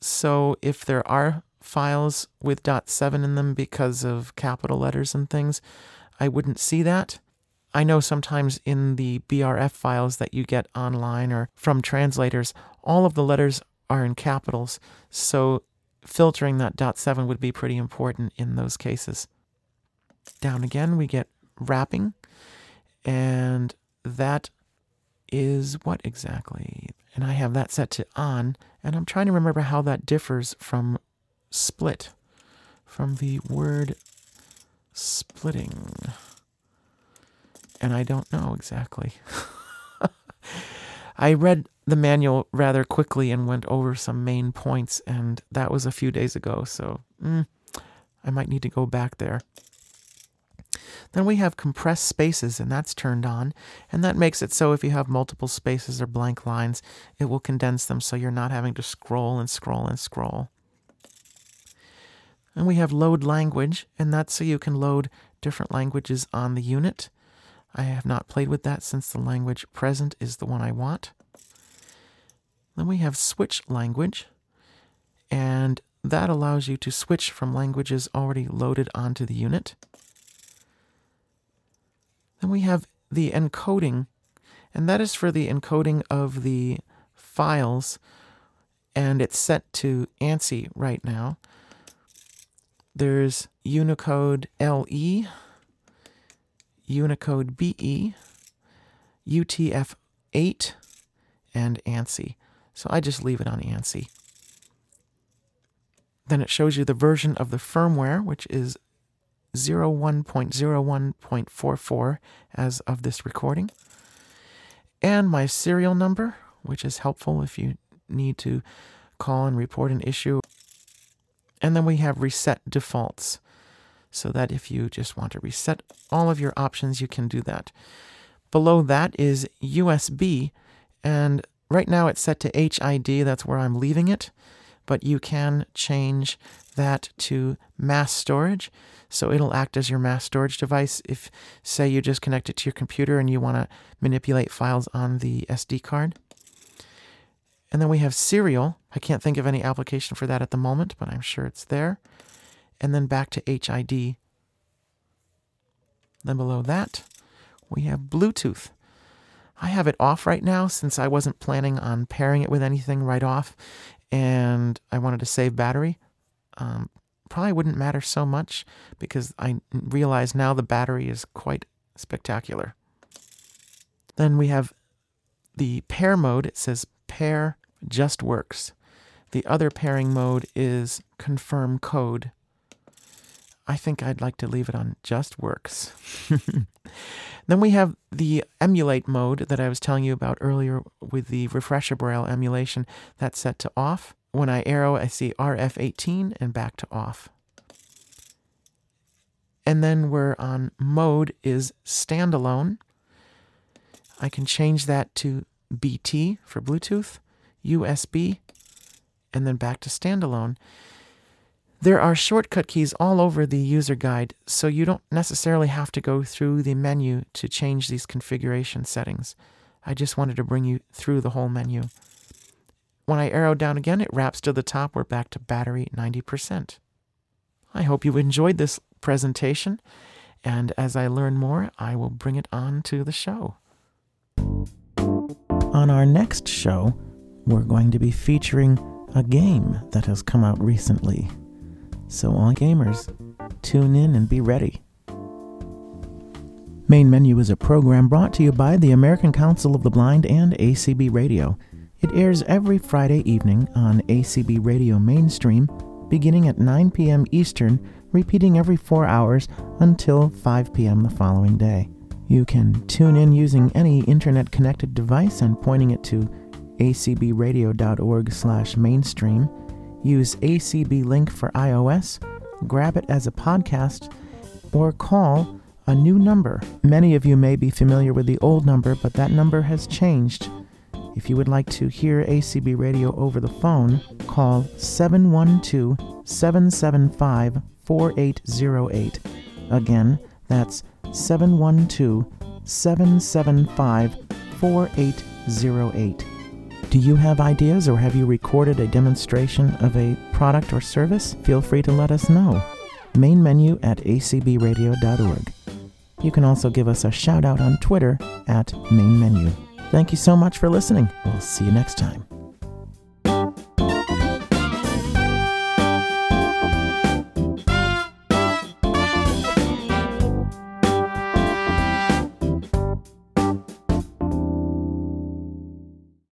B: So if there are files with dot seven in them because of capital letters and things, I wouldn't see that. I know sometimes in the BRF files that you get online or from translators, all of the letters are in capitals. So filtering that dot seven would be pretty important in those cases. Down again, we get wrapping, and that is what exactly? And I have that set to on, and I'm trying to remember how that differs from split. from the word splitting. And I don't know exactly. I read the manual rather quickly and went over some main points, and that was a few days ago, so mm, I might need to go back there. Then we have compressed spaces, and that's turned on, and that makes it so if you have multiple spaces or blank lines, it will condense them so you're not having to scroll and scroll and scroll. And we have load language, and that's so you can load different languages on the unit. I have not played with that since the language present is the one I want. Then we have switch language, and that allows you to switch from languages already loaded onto the unit. Then we have the encoding, and that is for the encoding of the files, and it's set to ANSI right now. There's Unicode LE, Unicode BE, UTF-8, and ANSI. So I just leave it on ANSI. Then it shows you the version of the firmware, which is 01.01.44 as of this recording, and my serial number, which is helpful if you need to call and report an issue. And then we have reset defaults, so that if you just want to reset all of your options, you can do that. Below that is USB, and right now it's set to HID, that's where I'm leaving it, but you can change that to mass storage. So it'll act as your mass storage device if, say, you just connect it to your computer and you want to manipulate files on the SD card. And then we have serial. I can't think of any application for that at the moment, but I'm sure it's there. And then back to HID. Then below that, we have Bluetooth. I have it off right now since I wasn't planning on pairing it with anything right off and I wanted to save battery. Um, probably wouldn't matter so much because I realize now the battery is quite spectacular. Then we have the pair mode. It says pair just works. The other pairing mode is confirm code. I think I'd like to leave it on just works. then we have the emulate mode that I was telling you about earlier with the Refreshabraille emulation that's set to off. When I arrow, I see RF18 and back to off. And then we're on mode is standalone. I can change that to BT for Bluetooth, USB, and then back to standalone. There are shortcut keys all over the user guide, so you don't necessarily have to go through the menu to change these configuration settings. I just wanted to bring you through the whole menu. When I arrow down again, it wraps to the top. We're back to battery 90%. I hope you enjoyed this presentation, and as I learn more, I will bring it on to the show. On our next show, we're going to be featuring a game that has come out recently. So, all gamers, tune in and be ready. Main Menu is a program brought to you by the American Council of the Blind and ACB Radio. It airs every Friday evening on ACB Radio Mainstream, beginning at 9 p.m. Eastern, repeating every four hours until 5 p.m. the following day. You can tune in using any internet connected device and pointing it to acbradio.org/mainstream use ACB Link for iOS, grab it as a podcast, or call a new number. Many of you may be familiar with the old number, but that number has changed. If you would like to hear ACB radio over the phone, call 712 775 4808. Again, that's 712 775 4808. Do you have ideas or have you recorded a demonstration of a product or service? Feel free to let us know. Main menu at acbradio.org. You can also give us a shout out on Twitter at main menu. Thank you so much for listening. We'll see you next time.